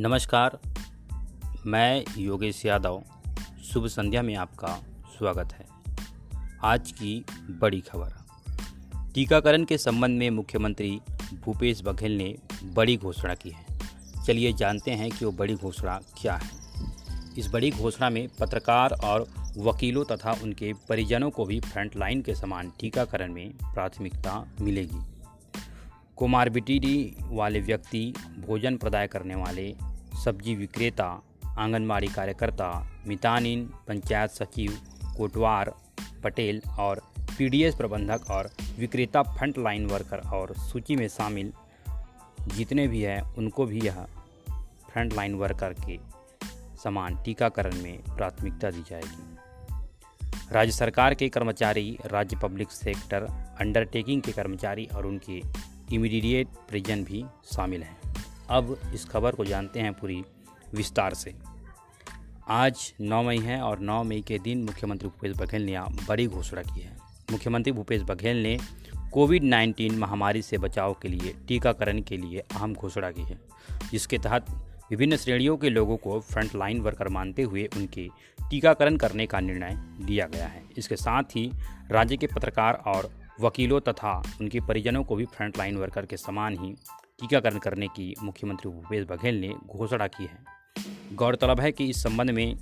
नमस्कार, मैं योगेश यादव, शुभ संध्या में आपका स्वागत है। आज की बड़ी खबर। टीकाकरण के संबंध में मुख्यमंत्री भूपेश बघेल ने बड़ी घोषणा की है। चलिए जानते हैं कि वो बड़ी घोषणा क्या है। इस बड़ी घोषणा में पत्रकार और वकीलों तथा उनके परिजनों को भी फ्रंटलाइन के समान टीकाकरण में प्राथमिकता मिलेगी। कोमार्बिडिटी वाले व्यक्ति भोजन प्रदाय करने वाले सब्ज़ी विक्रेता, आंगनबाड़ी कार्यकर्ता, मितानिन, पंचायत सचिव, कोटवार, पटेल और पीडीएस प्रबंधक और विक्रेता फ्रंट लाइन वर्कर और सूची में शामिल। जितने भी हैं, उनको भी यह फ्रंट लाइन वर्कर के समान टीकाकरण में प्राथमिकता दी जाएगी। राज्य सरकार के कर्मचारी, राज्य पब्लिक सेक्टर अंडरटेकिंग के कर्मचारी और उनके इमीडिएट परिजन भी शामिल हैं। अब इस खबर को जानते हैं पूरी विस्तार से। आज 9 मई है और 9 मई के दिन मुख्यमंत्री भूपेश बघेल ने बड़ी घोषणा की है। मुख्यमंत्री भूपेश बघेल ने कोविड 19 महामारी से बचाव के लिए, टीकाकरण के लिए अहम घोषणा की है। जिसके तहत विभिन्न श्रेणियों के लोगों को फ्रंट लाइन वर्कर मानते हुए उनके टीकाकरण करने का निर्णय लिया गया है। इसके साथ ही राज्य के पत्रकार और वकीलों तथा उनके परिजनों को भी फ्रंटलाइन वर्कर के समान ही टीकाकरण करने की मुख्यमंत्री भूपेश बघेल ने घोषणा की है। गौरतलब है कि इस संबंध में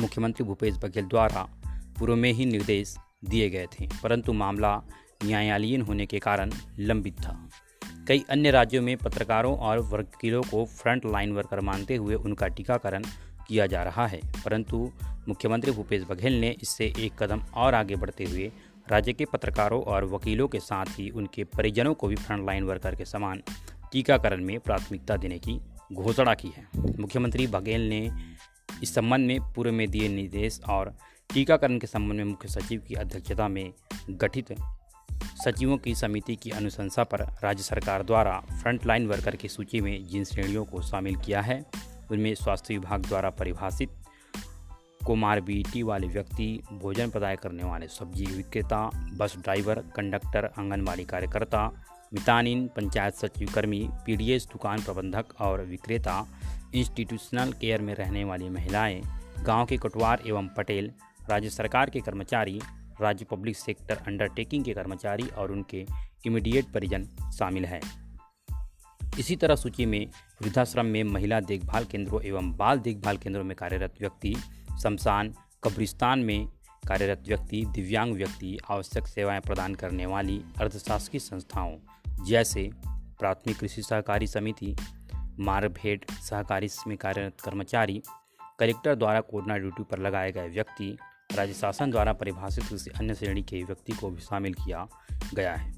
मुख्यमंत्री भूपेश बघेल द्वारा पूर्व में ही निर्देश दिए गए थे, परंतु मामला न्यायालयीन होने के कारण लंबित था। कई अन्य राज्यों में पत्रकारों और वकीलों को फ्रंट लाइन वर्कर मानते हुए उनका टीकाकरण किया जा रहा है, परंतु मुख्यमंत्री भूपेश बघेल ने इससे एक कदम और आगे बढ़ते हुए राज्य के पत्रकारों और वकीलों के साथ ही उनके परिजनों को भी फ्रंटलाइन वर्कर के समान टीकाकरण में प्राथमिकता देने की घोषणा की है। मुख्यमंत्री बघेल ने इस संबंध में पूर्व में दिए निर्देश और टीकाकरण के संबंध में मुख्य सचिव की अध्यक्षता में गठित सचिवों की समिति की अनुशंसा पर राज्य सरकार द्वारा फ्रंटलाइन वर्कर की सूची में जिन श्रेणियों को शामिल किया है, उनमें स्वास्थ्य विभाग द्वारा परिभाषित कोमारबीटी वाले व्यक्ति भोजन प्रदाय करने वाले सब्ज़ी विक्रेता, बस ड्राइवर, कंडक्टर, आंगनबाड़ी कार्यकर्ता, मितानिन, पंचायत सचिव कर्मी पीडीएस दुकान प्रबंधक और विक्रेता, इंस्टीट्यूशनल केयर में रहने वाली महिलाएँ, गाँव के कटवार एवं पटेल, राज्य सरकार के कर्मचारी, राज्य पब्लिक सेक्टर अंडरटेकिंग के कर्मचारी और उनके इमीडिएट परिजन शामिल हैं। इसी तरह सूची में वृद्धाश्रम में महिला देखभाल केंद्रों एवं बाल देखभाल केंद्रों में कार्यरत व्यक्ति शमशान कब्रिस्तान में कार्यरत व्यक्ति, दिव्यांग व्यक्ति, आवश्यक सेवाएँ प्रदान करने वाली अर्धशासकीय संस्थाओं जैसे प्राथमिक कृषि सहकारी समिति मारभेट सहकारी में कार्यरत कर्मचारी, कलेक्टर द्वारा कोरोना ड्यूटी पर लगाए गए व्यक्ति, राज्य शासन द्वारा परिभाषित किसी अन्य श्रेणी के व्यक्ति को भी शामिल किया गया है।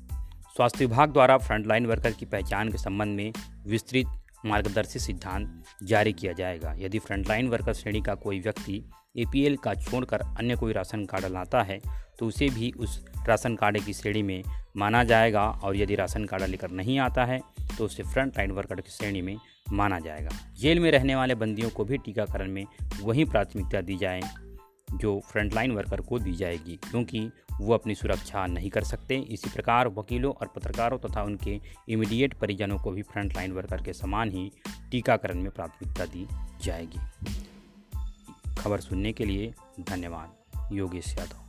स्वास्थ्य विभाग द्वारा फ्रंटलाइन वर्कर की पहचान के संबंध में विस्तृत मार्गदर्शी सिद्धांत जारी किया जाएगा। यदि फ्रंटलाइन वर्कर श्रेणी का कोई व्यक्ति एपीएल का छोड़कर अन्य कोई राशन कार्ड लाता है तो उसे भी उस राशन कार्ड की श्रेणी में माना जाएगा और यदि राशन कार्ड लेकर नहीं आता है तो उसे फ्रंट लाइन वर्कर की श्रेणी में माना जाएगा। जेल में रहने वाले बंदियों को भी टीकाकरण में वही प्राथमिकता दी जाए जो फ्रंटलाइन वर्कर को दी जाएगी, क्योंकि वो अपनी सुरक्षा नहीं कर सकते। इसी प्रकार वकीलों और पत्रकारों तथा उनके इमीडिएट परिजनों को भी फ्रंटलाइन वर्कर के समान ही टीकाकरण में प्राथमिकता दी जाएगी। खबर सुनने के लिए धन्यवाद। योगेश यादव।